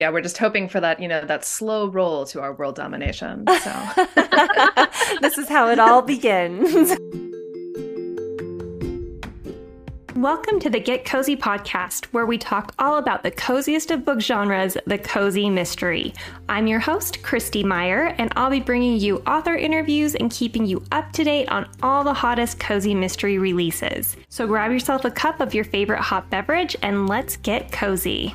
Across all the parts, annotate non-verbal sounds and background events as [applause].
Yeah, we're just hoping for that, you know, that slow roll to our world domination. [laughs] So this is how it all begins. Welcome to the Get Cozy podcast, where we talk all about the coziest of book genres, the cozy mystery. I'm your host, Christy Meyer, and I'll be bringing you author interviews and keeping you up to date on all the hottest cozy mystery releases. So grab yourself a cup of your favorite hot beverage and let's get cozy.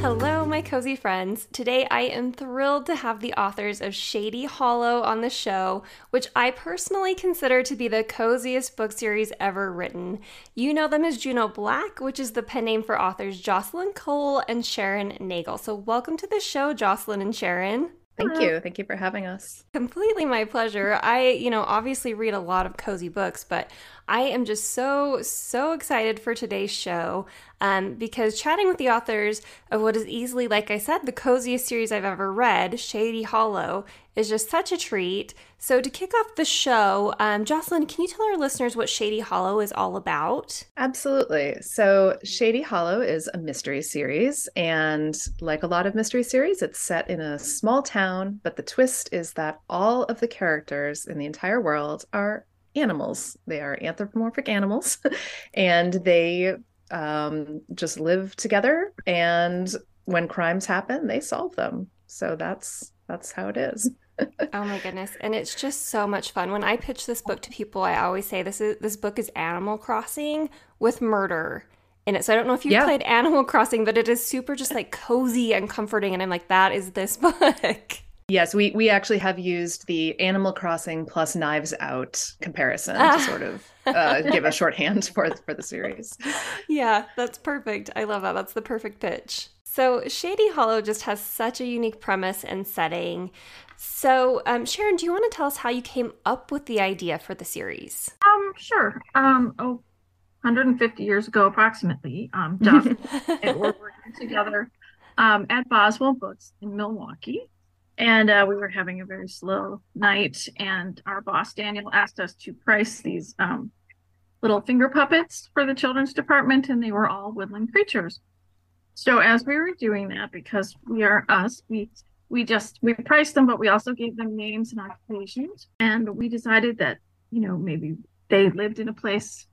Hello, my cozy friends. Today I am thrilled to have the authors of Shady Hollow on the show, which I personally consider to be the coziest book series ever written. You know them as Juneau Black, which is the pen name for authors Jocelyn Cole and Sharon Nagel. So, welcome to the show, Jocelyn and Sharon. Thank you. Thank you for having us. Completely my pleasure. I, you know, obviously read a lot of cozy books, but I am just so, so excited for today's show um, because chatting with the authors of what is easily, like I said, the coziest series I've ever read, Shady Hollow, is just such a treat. So, to kick off the show, um, Jocelyn, can you tell our listeners what Shady Hollow is all about? Absolutely. So, Shady Hollow is a mystery series. And like a lot of mystery series, it's set in a small town. But the twist is that all of the characters in the entire world are animals. They are anthropomorphic animals, [laughs] and they um, just live together. And when crimes happen, they solve them. So that's that's how it is. [laughs] oh my goodness and it's just so much fun when i pitch this book to people i always say this is this book is animal crossing with murder in it so i don't know if you've yeah. played animal crossing but it is super just like cozy and comforting and i'm like that is this [laughs] book Yes, we we actually have used the Animal Crossing plus Knives Out comparison to sort of uh, give a shorthand for for the series. [laughs] Yeah, that's perfect. I love that. That's the perfect pitch. So Shady Hollow just has such a unique premise and setting. So, um, Sharon, do you want to tell us how you came up with the idea for the series? Um, sure. Um, oh, 150 years ago, approximately, um, Duff [laughs] and we're working together um, at Boswell Books in Milwaukee and uh, we were having a very slow night and our boss daniel asked us to price these um, little finger puppets for the children's department and they were all woodland creatures. So as we were doing that because we are us we we just we priced them but we also gave them names and occupations and we decided that you know maybe they lived in a place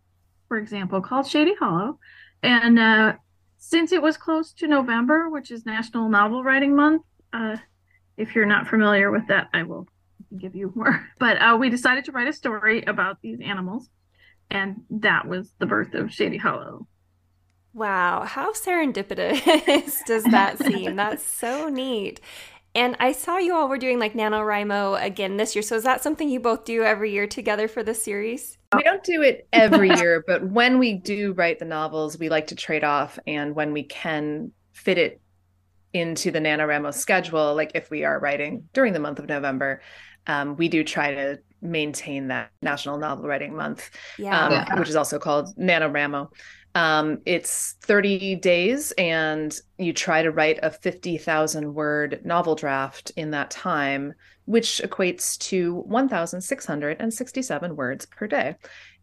for example called shady hollow. And uh, since it was close to november which is national novel writing month uh, if you're not familiar with that, I will give you more. [laughs] But uh, we decided to write a story about these animals, and that was the birth of Shady Hollow. Wow, how serendipitous [laughs] does that seem? That's so neat. And I saw you all were doing like NaNoWriMo again this year. So is that something you both do every year together for the series? We don't do it every year, but when we do write the novels, we like to trade off. And when we can fit it into the NaNoWriMo schedule, like if we are writing during the month of November, um, we do try to maintain that National Novel Writing Month, yeah. Um, yeah. which is also called NaNoWriMo. Um, it's 30 days, and you try to write a 50,000 word novel draft in that time, which equates to 1,667 words per day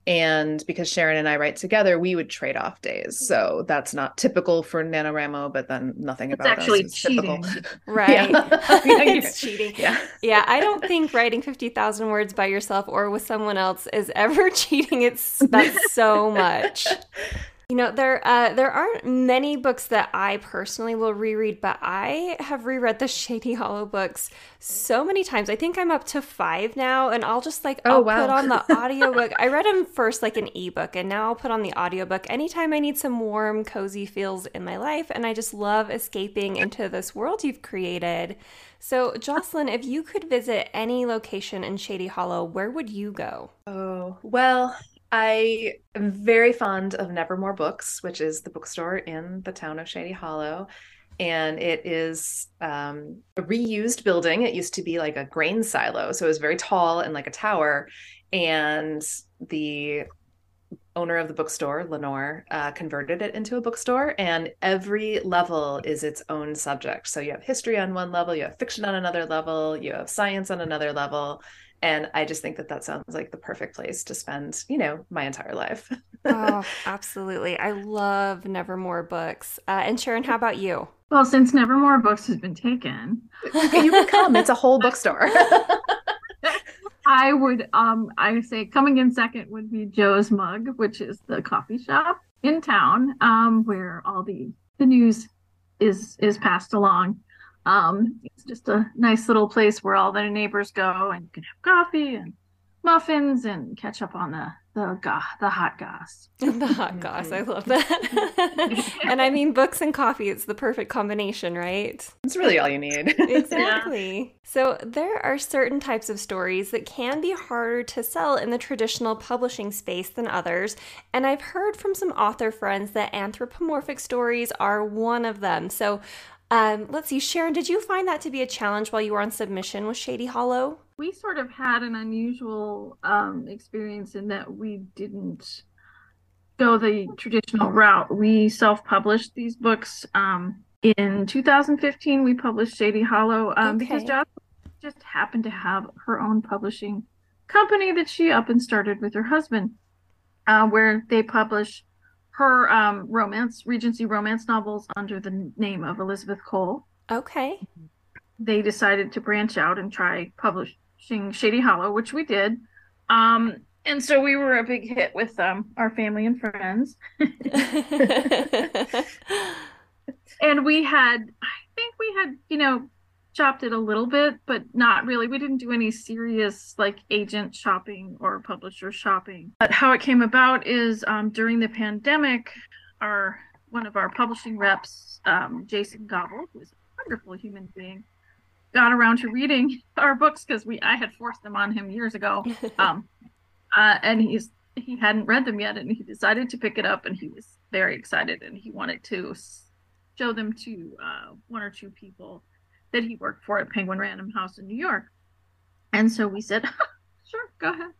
and because Sharon and I write together, we would trade off days. So that's not typical for NaNoWriMo, but then nothing it's about actually us is cheating. typical. [laughs] [laughs] Right. [laughs] it's cheating. Yeah. Yeah. I don't think writing 50,000 words by yourself or with someone else is ever cheating. It's that's so much. You know, there uh, there aren't many books that I personally will reread, but I have reread the [laughs] Shady Hollow books so many times. I think I'm up to five now, and I'll just like oh, I'll wow. put on the [laughs] audiobook. I read them first like an ebook, and now I'll put on the audiobook anytime I need some warm, cozy feels in my life, and I just love escaping into this world you've created. So, Jocelyn, if you could visit any location in Shady Hollow, where would you go? Oh, well, I am very fond of Nevermore Books, which is the bookstore in the town of Shady Hollow. and it is um, a reused building. It used to be like a grain silo, so it was very tall and like a tower. And the owner of the bookstore, Lenore, uh, converted it into a bookstore, and every level is its own subject. So you have history on one level, you have fiction on another level, you have science on another level. And I just think that that sounds like the perfect place to spend, you know, my entire life. oh, [laughs] absolutely. I love Nevermore books. Uh, and Sharon, how about you? Well, since Nevermore Books has been taken, you can come. It's a whole bookstore. [laughs] I would um I say coming in second would be Joe's Mug, which is the coffee shop in town, um, where all the the news is is passed along. Um, it's just a nice little place where all the neighbors go and you can have coffee and muffins and catch up on the the ga- the hot goss. [laughs] the hot goss, I love that. [laughs] and I mean, books and coffee, it's the perfect combination, right? It's really all you need. [laughs] exactly. Yeah. So there are certain types of stories that can be harder to sell in the traditional publishing space than others, and I've heard from some author friends that anthropomorphic stories are one of them. So um, let's see, Sharon, did you find that to be a challenge while you were on submission with Shady Hollow? We sort of had an unusual um, experience in that we didn't go the traditional route. We self published these books. Um, in 2015, we published Shady Hollow um, okay. because Jocelyn just happened to have her own publishing company that she up and started with her husband, uh, where they publish her um, romance, Regency romance novels under the name of Elizabeth Cole. Okay. They decided to branch out and try publishing Shady Hollow, which we did. Um, and so we were a big hit with um, our family and friends. [laughs] [laughs] and we had, I think we had, you know, chopped it a little bit, but not really. We didn't do any serious like agent shopping or publisher shopping. But how it came about is um, during the pandemic, our one of our publishing reps, um, Jason Gobble, who is a wonderful human being, got around to reading [laughs] our books because we I had forced them on him years ago, [laughs] um, uh, and he's he hadn't read them yet, and he decided to pick it up, and he was very excited, and he wanted to show them to uh, one or two people that he worked for at Penguin Random House in New York. And so we said, [laughs] sure, go ahead.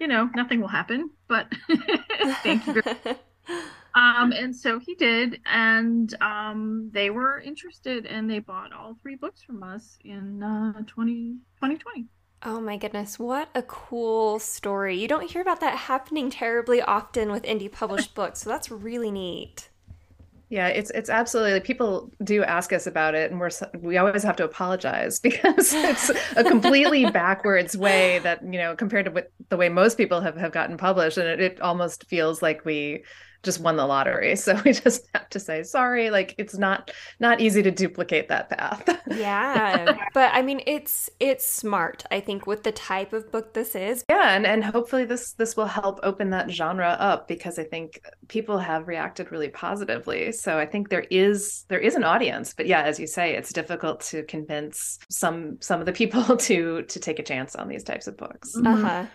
You know, nothing will happen, but [laughs] thank you. [laughs] um, and so he did, and um, they were interested, and they bought all three books from us in uh, 20, 2020. Oh my goodness, what a cool story. You don't hear about that happening terribly often with indie published books, so that's really neat. Yeah, it's it's absolutely people do ask us about it, and we're we always have to apologize [laughs] because it's a completely [laughs] backwards way that you know compared to what the way most people have have gotten published, and it, it almost feels like we just won the lottery. [laughs] So we just have to say sorry. Like it's not not easy to duplicate that path. [laughs] yeah, but I mean, it's it's smart. I think with the type of book this is. Yeah, and and hopefully this this will help open that genre up because I think people have reacted really positively. So I think there is there is an audience, but yeah, as you say, it's difficult to convince some some of the people [laughs] to to take a chance on these types of books. Uh huh.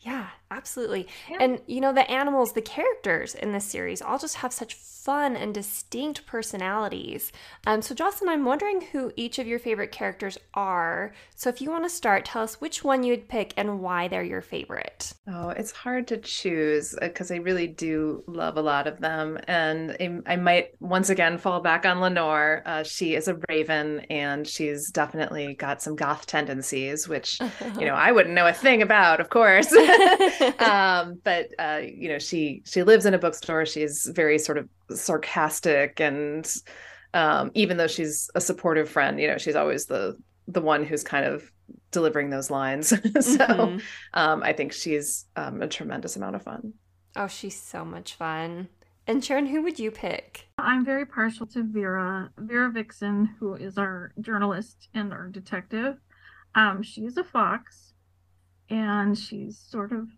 Yeah, absolutely. Yeah. And you know, the animals, the characters in this series all just have such fun and distinct personalities. Um, so, Jocelyn, I'm wondering who each of your favorite characters are. So, if you want to start, tell us which one you'd pick and why they're your favorite. Oh, it's hard to choose because uh, I really do love a lot of them. And I, I might once again fall back on Lenore. Uh, she is a raven and she's definitely got some goth tendencies, which, you know, [laughs] I wouldn't know a thing about, of course. [laughs] [laughs] um, but, uh, you know, she, she lives in a bookstore. She's very sort of sarcastic and um, even though she's a supportive friend, you know, she's always the the one who's kind of delivering those lines. [laughs] so mm-hmm. um, I think she's um, a tremendous amount of fun. Oh, she's so much fun. And Sharon, who would you pick? I'm very partial to Vera, Vera Vixen, who is our journalist and our detective. Um, she's a fox, and she's sort of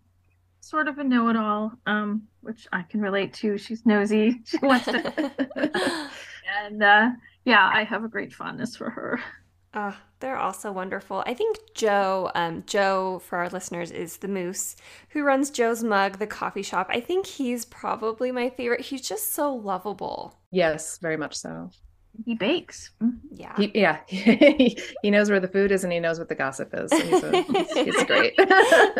sort of a know-it-all, um, which I can relate to. She's nosy. [laughs] She wants to, [laughs] and uh, yeah, I have a great fondness for her. Oh, they're also wonderful. I think Joe, um, Joe, for our listeners, is the moose who runs Joe's Mug, the coffee shop. I think he's probably my favorite. He's just so lovable. Yes, very much so. He bakes. Mm-hmm. Yeah. He, yeah. [laughs] he knows where the food is and he knows what the gossip is. He's, a, [laughs] he's, great.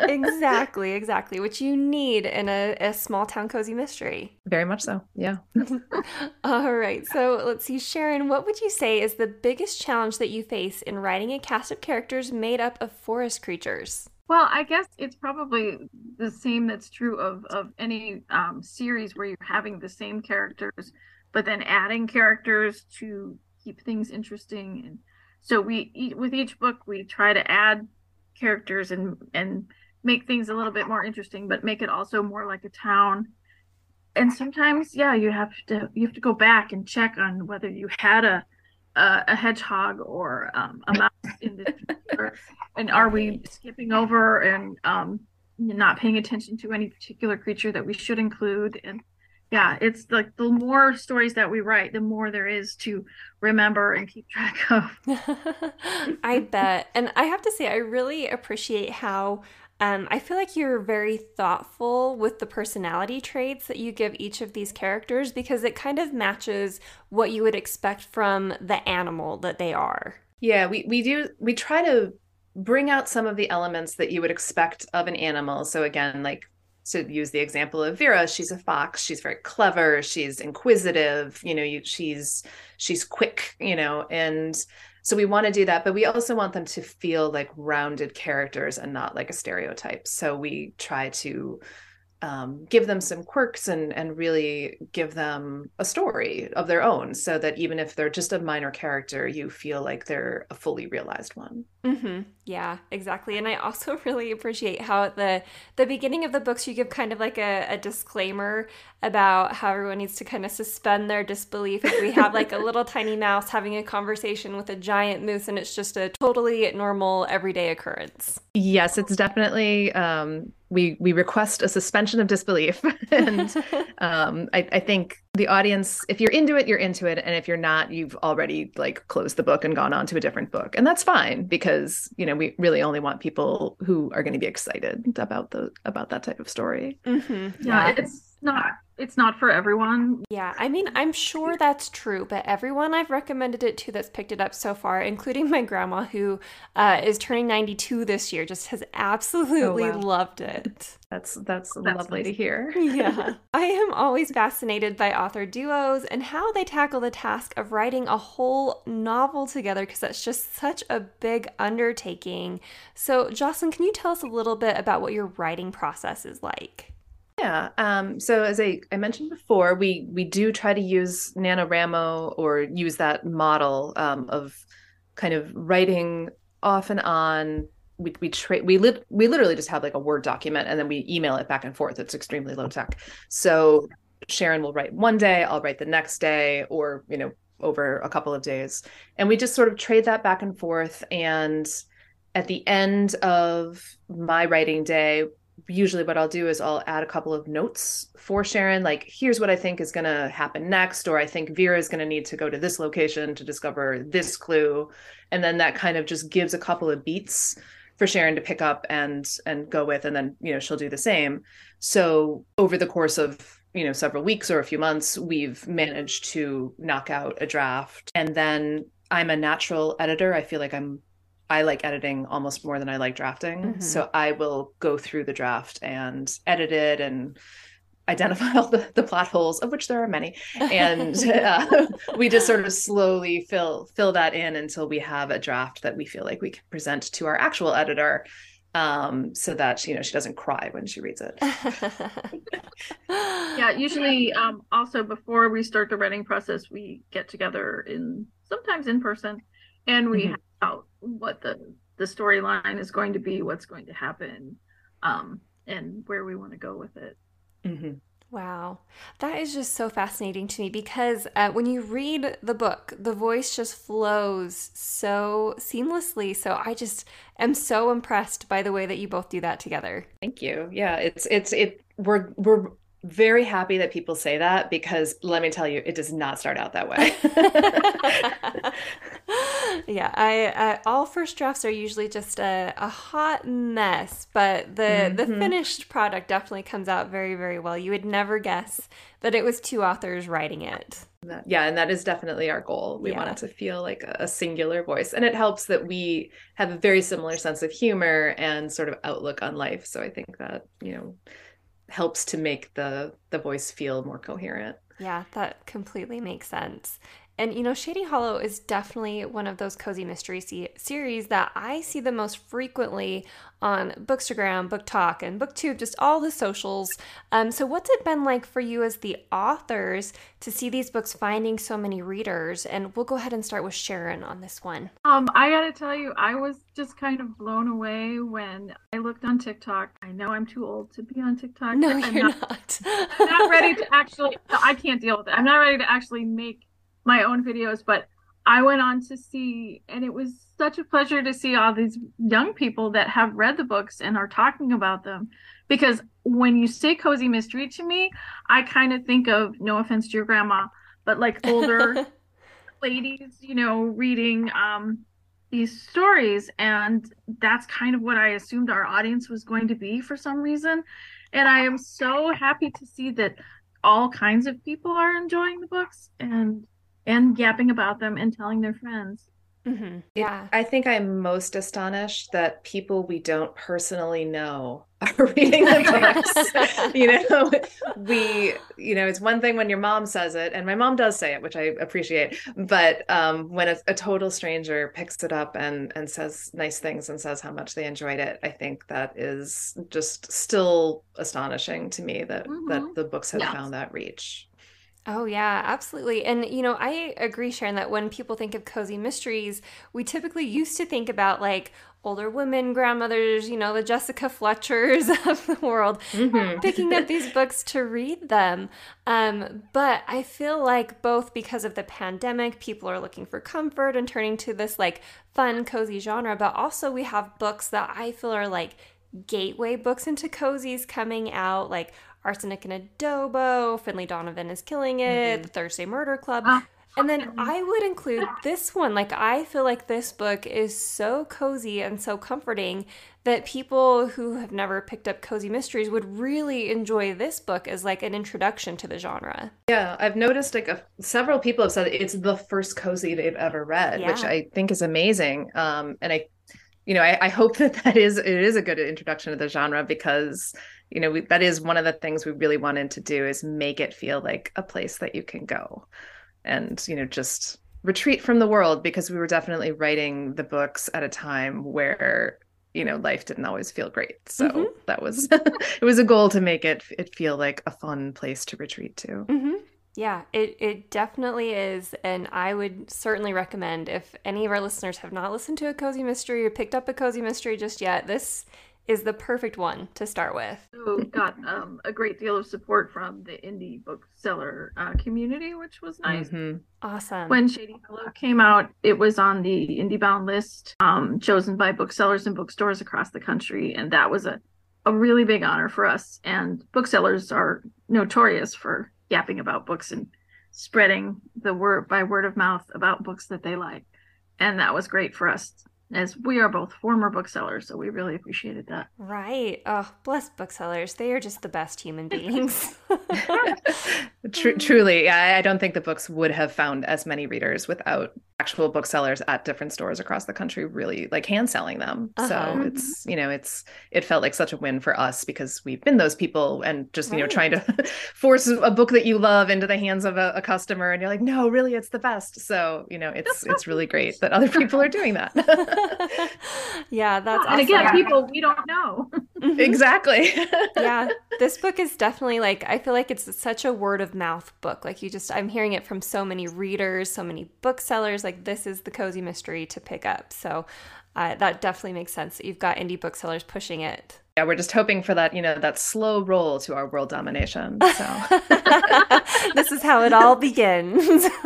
exactly. Exactly. Which you need in a, a small town cozy mystery. Very much so. Yeah. [laughs] All right. So let's see, Sharon, what would you say is the biggest challenge that you face in writing a cast of characters made up of forest creatures? Well, I guess it's probably the same that's true of, of any um, series where you're having the same characters but then adding characters to keep things interesting. And so we with each book we try to add characters and and make things a little bit more interesting but make it also more like a town. And sometimes yeah you have to you have to go back and check on whether you had a a, a hedgehog or um, a mouse in the future. And are we skipping over and um, not paying attention to any particular creature that we should include? And yeah it's like the more stories that we write the more there is to remember and keep track of [laughs] i bet and i have to say i really appreciate how um, I feel like you're very thoughtful with the personality traits that you give each of these characters because it kind of matches what you would expect from the animal that they are. Yeah, we, we do, we try to bring out some of the elements that you would expect of an animal. So, again, like to use the example of Vera, she's a fox. She's very clever. She's inquisitive. You know, you, she's she's quick. You know, and so we want to do that, but we also want them to feel like rounded characters and not like a stereotype. So we try to um, give them some quirks and and really give them a story of their own so that even if they're just a minor character you feel like they're a fully realized one. Mm-hmm. yeah exactly. And i also [laughs] really appreciate how at the the beginning of the books you give kind of like a, a disclaimer about how everyone needs to kind of suspend their disbelief if we have like a little [laughs] tiny mouse having a conversation with a giant moose and it's just a totally normal everyday occurrence. Yes it's definitely um we we request a suspension of disbelief. [laughs] And [laughs] um, I, I, think the audience if you're into it you're into it. And if you're not you've already like closed the book and gone on to a different book. And that's fine because you know we really only want people who are going to be excited about the about that type of story. Mm-hmm. yeah, yeah. it's not it's not for everyone. Yeah, I mean, I'm sure that's true, but everyone I've recommended it to that's picked it up so far, including my grandma who uh, is turning 92 this year, just has absolutely oh, wow. loved it. That's that's, that's lovely nice. to hear. [laughs] [laughs] yeah. I am always fascinated by author duos and how they tackle the task of writing a whole novel together because that's just such a big undertaking. So, Jocelyn, can you tell us a little bit about what your writing process is like? Yeah. Um, so as I, I mentioned before, we we do try to use NaNoWriMo or use that model um, of kind of writing off and on. We we trade we lit we literally just have like a Word document and then we email it back and forth. It's extremely low tech. So Sharon will write one day, I'll write the next day, or you know, over a couple of days. And we just sort of trade that back and forth. And at the end of my writing day, usually what I'll do is I'll add a couple of notes for Sharon, like, here's what I think is going to happen next, or I think Vera is going to need to go to this location to discover this clue. And then that kind of just gives a couple of beats for Sharon to pick up and and go with and then you know she'll do the same. So over the course of you know several weeks or a few months we've managed to knock out a draft and then I'm a natural editor. I feel like I'm I like editing almost more than I like drafting. Mm-hmm. So I will go through the draft and edit it and identify [laughs] all the, the plot holes, of which there are many. And [laughs] uh, [laughs] we just sort of slowly fill fill that in until we have a draft that we feel like we can present to our actual editor. Um, so that you know she doesn't cry when she reads it. yeah, usually um, also before we start the writing process, we get together in sometimes in person and we mm-hmm out what the the storyline is going to be, what's going to happen, um, and where we want to go with it. Mm-hmm. Wow. That is just so fascinating to me because uh, when you read the book, the voice just flows so seamlessly. So I just am so impressed by the way that you both do that together. Thank you. Yeah, it's it's it we're we're very happy that people say that because let me tell you, it does not start out that way. [laughs] yeah, I, I, all first drafts are usually just a, a hot mess, but the mm-hmm. the finished product definitely comes out very very well. You would never guess that it was two authors writing it. Yeah, and that is definitely our goal. We yeah. want it to feel like a singular voice, and it helps that we have a very similar sense of humor and sort of outlook on life. So I think that you know helps to make the the voice feel more coherent. Yeah, that completely makes sense. And you know, Shady Hollow is definitely one of those cozy mystery se- series that I see the most frequently on Bookstagram, BookTok, and BookTube, just all the socials. Um, so, what's it been like for you as the authors to see these books finding so many readers? And we'll go ahead and start with Sharon on this one. Um, I got to tell you, I was just kind of blown away when I looked on TikTok. I know I'm too old to be on TikTok. No, you're not. not. I'm not ready to [laughs] actually. I can't deal with it. I'm not ready to actually make my own videos, but I went on to see, and it was such a pleasure to see all these young people that have read the books and are talking about them. Because when you say cozy mystery to me, I kind of think of no offense to your grandma, but like older [laughs] ladies, you know, reading um, these stories. And that's kind of what I assumed our audience was going to be for some reason. And I am so happy to see that all kinds of people are enjoying the books and and yapping about them and telling their friends. Mm-hmm. Yeah. I think I'm most astonished that people we don't personally know [laughs] are reading the books. [laughs] you know, we, you know, it's one thing when your mom says it, and my mom does say it, which I appreciate. But um, when a, a, total stranger picks it up and and says nice things and says how much they enjoyed it, I think that is just still astonishing to me that mm-hmm. that the books have yes. found that reach. Oh, yeah, absolutely. And, you know, I agree, Sharon, that when people think of cozy mysteries, we typically used to think about like older women, grandmothers, you know, the Jessica Fletchers [laughs] of the world, mm-hmm. picking up these [laughs] books to read them. Um, but I feel like both because of the pandemic, people are looking for comfort and turning to this like fun, cozy genre, but also we have books that I feel are like gateway books into cozies coming out, like Arsenic and Adobo, Finlay Donovan is killing it, mm-hmm. The Thursday Murder Club. Oh. And then I would include this one. Like, I feel like this book is so cozy and so comforting that people who have never picked up cozy mysteries would really enjoy this book as like an introduction to the genre. Yeah, I've noticed like a, several people have said it's the first cozy they've ever read, yeah. which I think is amazing. Um, and I, you know, I, I hope [laughs] that that is it is a good introduction to the genre because you know we, that is one of the things we really wanted to do is make it feel like a place that you can go and you know just retreat from the world because we were definitely writing the books at a time where you know life didn't always feel great so mm-hmm. that was [laughs] it was a goal to make it it feel like a fun place to retreat to mm-hmm. Yeah it it definitely is and i would certainly recommend if any of our listeners have not listened to a cozy mystery or picked up a cozy mystery just yet this is the perfect one to start with. So got um, a great deal of support from the indie bookseller uh, community, which was nice. Mm-hmm. Awesome. When Shady Hollow came out, it was on the IndieBound list, um, chosen by booksellers and bookstores across the country, and that was a a really big honor for us. And booksellers are notorious for yapping about books and spreading the word by word of mouth about books that they like, and that was great for us as we are both former booksellers, so we really appreciated that. Right. Oh, bless booksellers. They are just the best human beings. [laughs] [laughs] Tr- truly, I don't think the books would have found as many readers without actual booksellers at different stores across the country really like hand selling them. Uh-huh. So it's, you know, it's it felt like such a win for us because we've been those people and just, right. you know, trying to [laughs] force a book that you love into the hands of a, a customer and you're like, "No, really it's the best." So, you know, it's it's really great that other people are doing that. [laughs] yeah, that's and again, people we don't know. Mm-hmm. exactly. [laughs] yeah, this book is definitely like I feel like it's such a word of mouth book. Like you just I'm hearing it from so many readers, so many booksellers. Like this is the cozy mystery to pick up. So uh, that definitely makes sense. That you've got indie booksellers pushing it. Yeah, we're just hoping for that, you know, that slow roll to our world domination. [laughs] So [laughs] this is how it all begins. [laughs]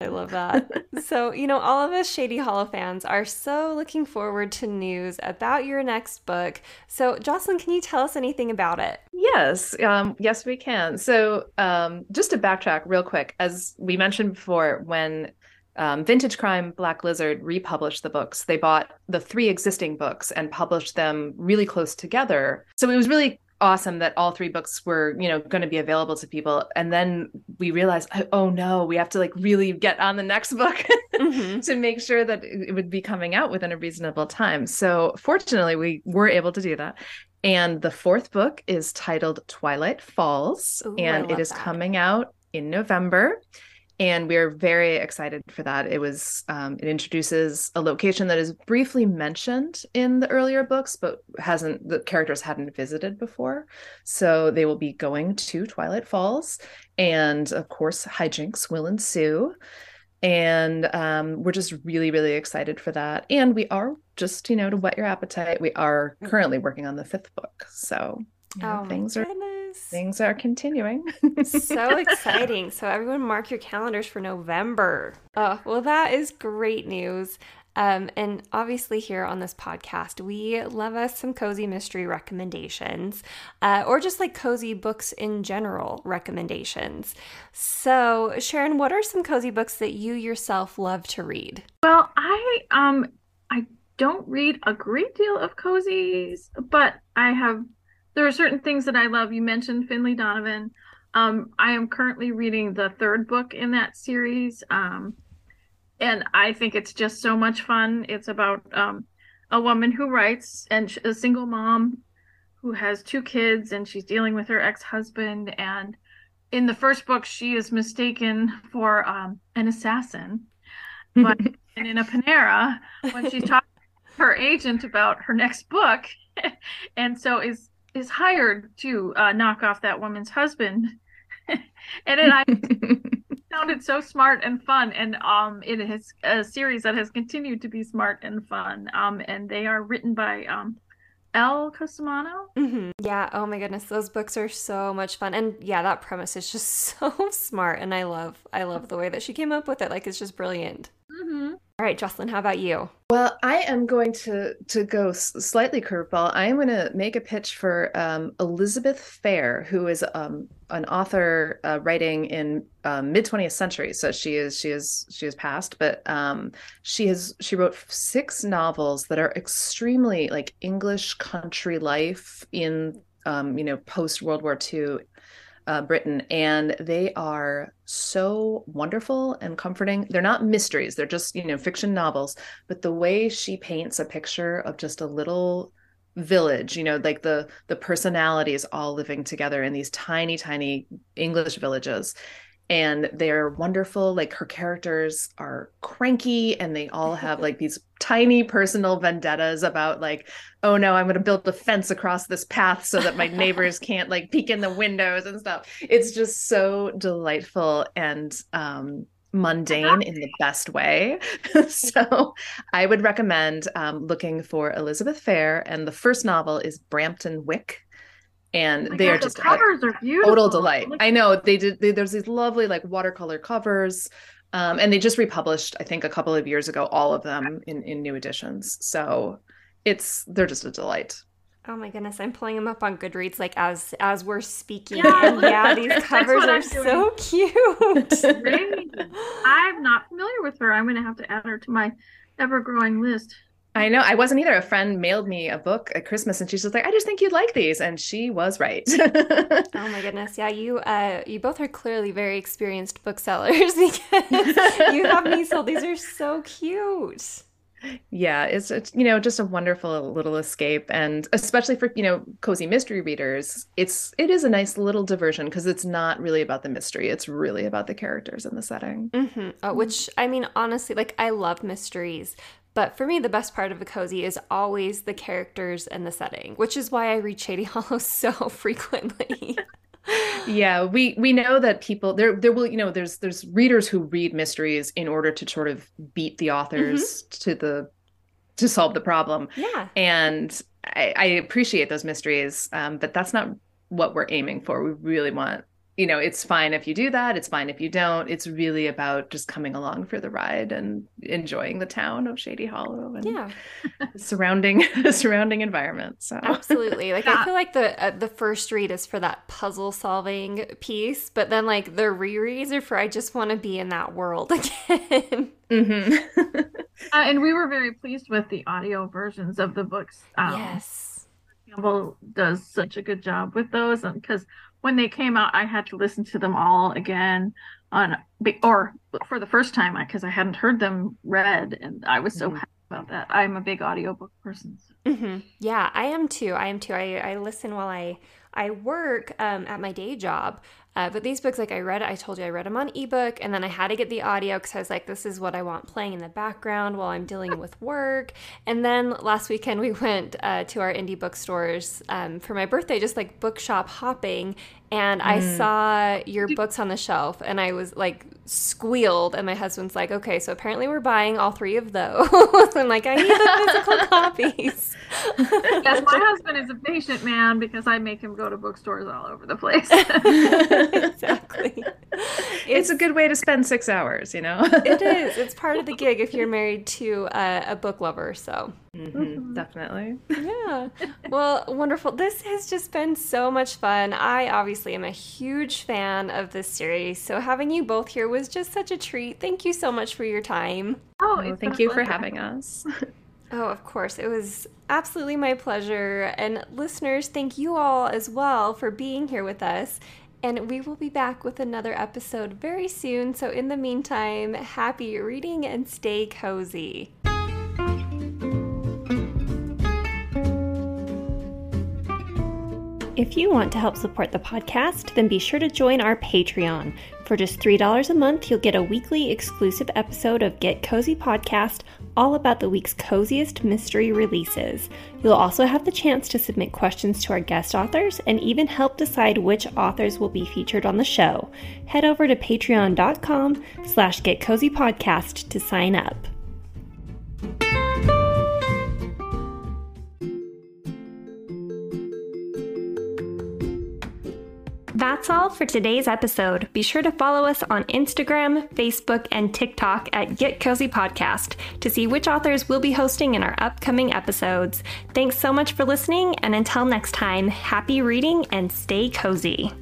I love that. so, you know, all of us Shady Hollow fans are so looking forward to news about your next book. So, Jocelyn, can you tell us anything about it? Yes, um, yes, we can. So, um, just to backtrack real quick, as we mentioned before, when um, Vintage Crime Black Lizard republished the books. They bought the three existing books and published them really close together. So it was really awesome that all three books were you know going to be available to people and then we realized oh no we have to like really get on the next [laughs] book mm-hmm. to make sure that it would be coming out within a reasonable time so fortunately we were able to do that and the fourth book is titled twilight falls Ooh, and it is that. coming out in november and we're very excited for that. It was um, it introduces a location that is briefly mentioned in the earlier books, but hasn't the characters hadn't visited before. So they will be going to Twilight Falls, and of course, hijinks will ensue. And um, we're just really, really excited for that. And we are just, you know, to whet your appetite, we are currently working on the fifth book. So you know, oh things are things are continuing. so [laughs] exciting. So everyone mark your calendars for November. Oh, well that is great news. Um, and obviously, here on this podcast, we love us some cozy mystery recommendations, uh, or just like cozy books in general recommendations. So, Sharon, what are some cozy books that you yourself love to read? Well, I um I don't read a great deal of cozies, but I have there are certain things that I love. You mentioned Finlay Donovan. Um, I am currently reading the third book in that series. Um, and I think it's just so much fun. It's about um, a woman who writes and a single mom who has two kids and she's dealing with her ex-husband and in the first book she is mistaken for um, an assassin but [laughs] and in a panera when she's talking to her agent about her next book [laughs] and so is is hired to uh, knock off that woman's husband [laughs] and it I [laughs] sounded so smart and fun and um it is a series that has continued to be smart and fun um and they are written by um Elle Cosimano. Mm-hmm. Yeah. Oh my goodness, those books are so much fun, and yeah, that premise is just [laughs] so smart, and I love, I love the way that she came up with it. Like it's just brilliant. Mm-hmm. All right, Jocelyn, how about you? Well, I am going to to go slightly curveball. I am going to make a pitch for um, Elizabeth Fair, who is um, an author uh, writing in uh, mid 20th century. So she is she is she is past, but um, she has she wrote six novels that are extremely like English country life in um, you know post World War II uh, Britain, and they are so wonderful and comforting. They're not mysteries; they're just you know fiction novels. But the way she paints a picture of just a little village you know like the the personalities all living together in these tiny tiny english villages and they're wonderful. Like her characters are cranky and they all have like these tiny personal vendettas about like oh no i'm going to build a fence across this path so that my neighbors [laughs] can't like peek in the windows and stuff. It's just so delightful and um mundane in the best way. [laughs] so I would recommend um, looking for Elizabeth Fair, and the first novel is Bramton Wick and oh they God, are just the covers are beautiful. total delight. I know they did. They, there's these lovely like watercolor covers, um, and they just republished I think a couple of years ago all of them in in new editions. So it's they're just a delight. Oh my goodness, I'm pulling them up on Goodreads like as as we're speaking. Yeah, yeah, [laughs] these covers are so cute. [laughs] I'm not familiar with her. I'm going to have to add her to my ever growing list. I know. I wasn't either. A friend mailed me a book at Christmas and she's just like, I just think you'd like these. And she was right. [laughs] oh my goodness. Yeah, you uh you both are clearly very experienced booksellers [laughs] because you have me sold. These are so cute. Yeah, it's, it's you know just a wonderful little escape, and especially for you know cozy mystery readers, it's it is a nice little diversion because it's not really about the mystery; it's really about the characters and the setting. Mm-hmm. Uh, which I mean, honestly, like I love mysteries, but for me, the best part of a cozy is always the characters and the setting, which is why I read Shady [laughs] Hollow so frequently. yeah, we we know that people there there will you know there's there's readers who read mysteries in order to sort of beat the authors mm-hmm. to the to solve the problem. Yeah, and I, I appreciate those mysteries, um, but that's not what we're aiming for. We really want you know, it's fine if you do that. It's fine if you don't. It's really about just coming along for the ride and enjoying the town of Shady Hollow and yeah. [laughs] surrounding [laughs] surrounding environment. So absolutely, like I feel like the uh, the first read is for that puzzle solving piece, but then like the rereads are for I just want to be in that world [laughs] again. Mm-hmm. uh, and we were very pleased with the audio versions of the books. Um, yes. Campbell does such a good job with those because when they came out, I had to listen to them all again on or for the first time because I hadn't heard them read, and I was so mm-hmm. happy about that. I'm a big audiobook person. So. Mm-hmm. Yeah, I am too. I am too. I, I listen while I I work um, at my day job. Uh, but these books, like I read, I told you I read them on ebook, and then I had to get the audio because I was like, this is what I want playing in the background while I'm dealing with work. And then last weekend [laughs] we went uh, to our indie bookstores um, for my birthday, just like bookshop hopping, and mm. I saw your books on the shelf, and I was like squealed, and my husband's like, "Okay, so apparently we're buying all three of those." [laughs] I'm like, "I need the physical [laughs] copies." yes, my husband is a patient man because I make him go to bookstores all over the place. [laughs] exactly. It's, [laughs] it's, a good way to spend six hours, you know. [laughs] it is. It's part of the gig if you're [laughs] married to a, a book lover. So Mm-hmm, mm-hmm. Definitely. Yeah. Well, wonderful. This has just been so much fun. I obviously am a huge fan of this series. So having you both here was just such a treat. Thank you so much for your time. Oh, oh thank you for having us. oh, of course. It was absolutely my pleasure. And listeners, thank you all as well for being here with us. And we will be back with another episode very soon. So, in the meantime, happy reading and stay cozy. If you want to help support the podcast, then be sure to join our Patreon. For just $3 a month, you'll get a weekly exclusive episode of Get Cozy Podcast, all about the week's coziest mystery releases. You'll also have the chance to submit questions to our guest authors and even help decide which authors will be featured on the show. Head over to patreon.com slash getcozypodcast to sign up. That's all for today's episode. Be sure to follow us on Instagram, Facebook, and TikTok at Get Cozy Podcast to see which authors we'll be hosting in our upcoming episodes. Thanks so much for listening, and until next time, happy reading and stay cozy.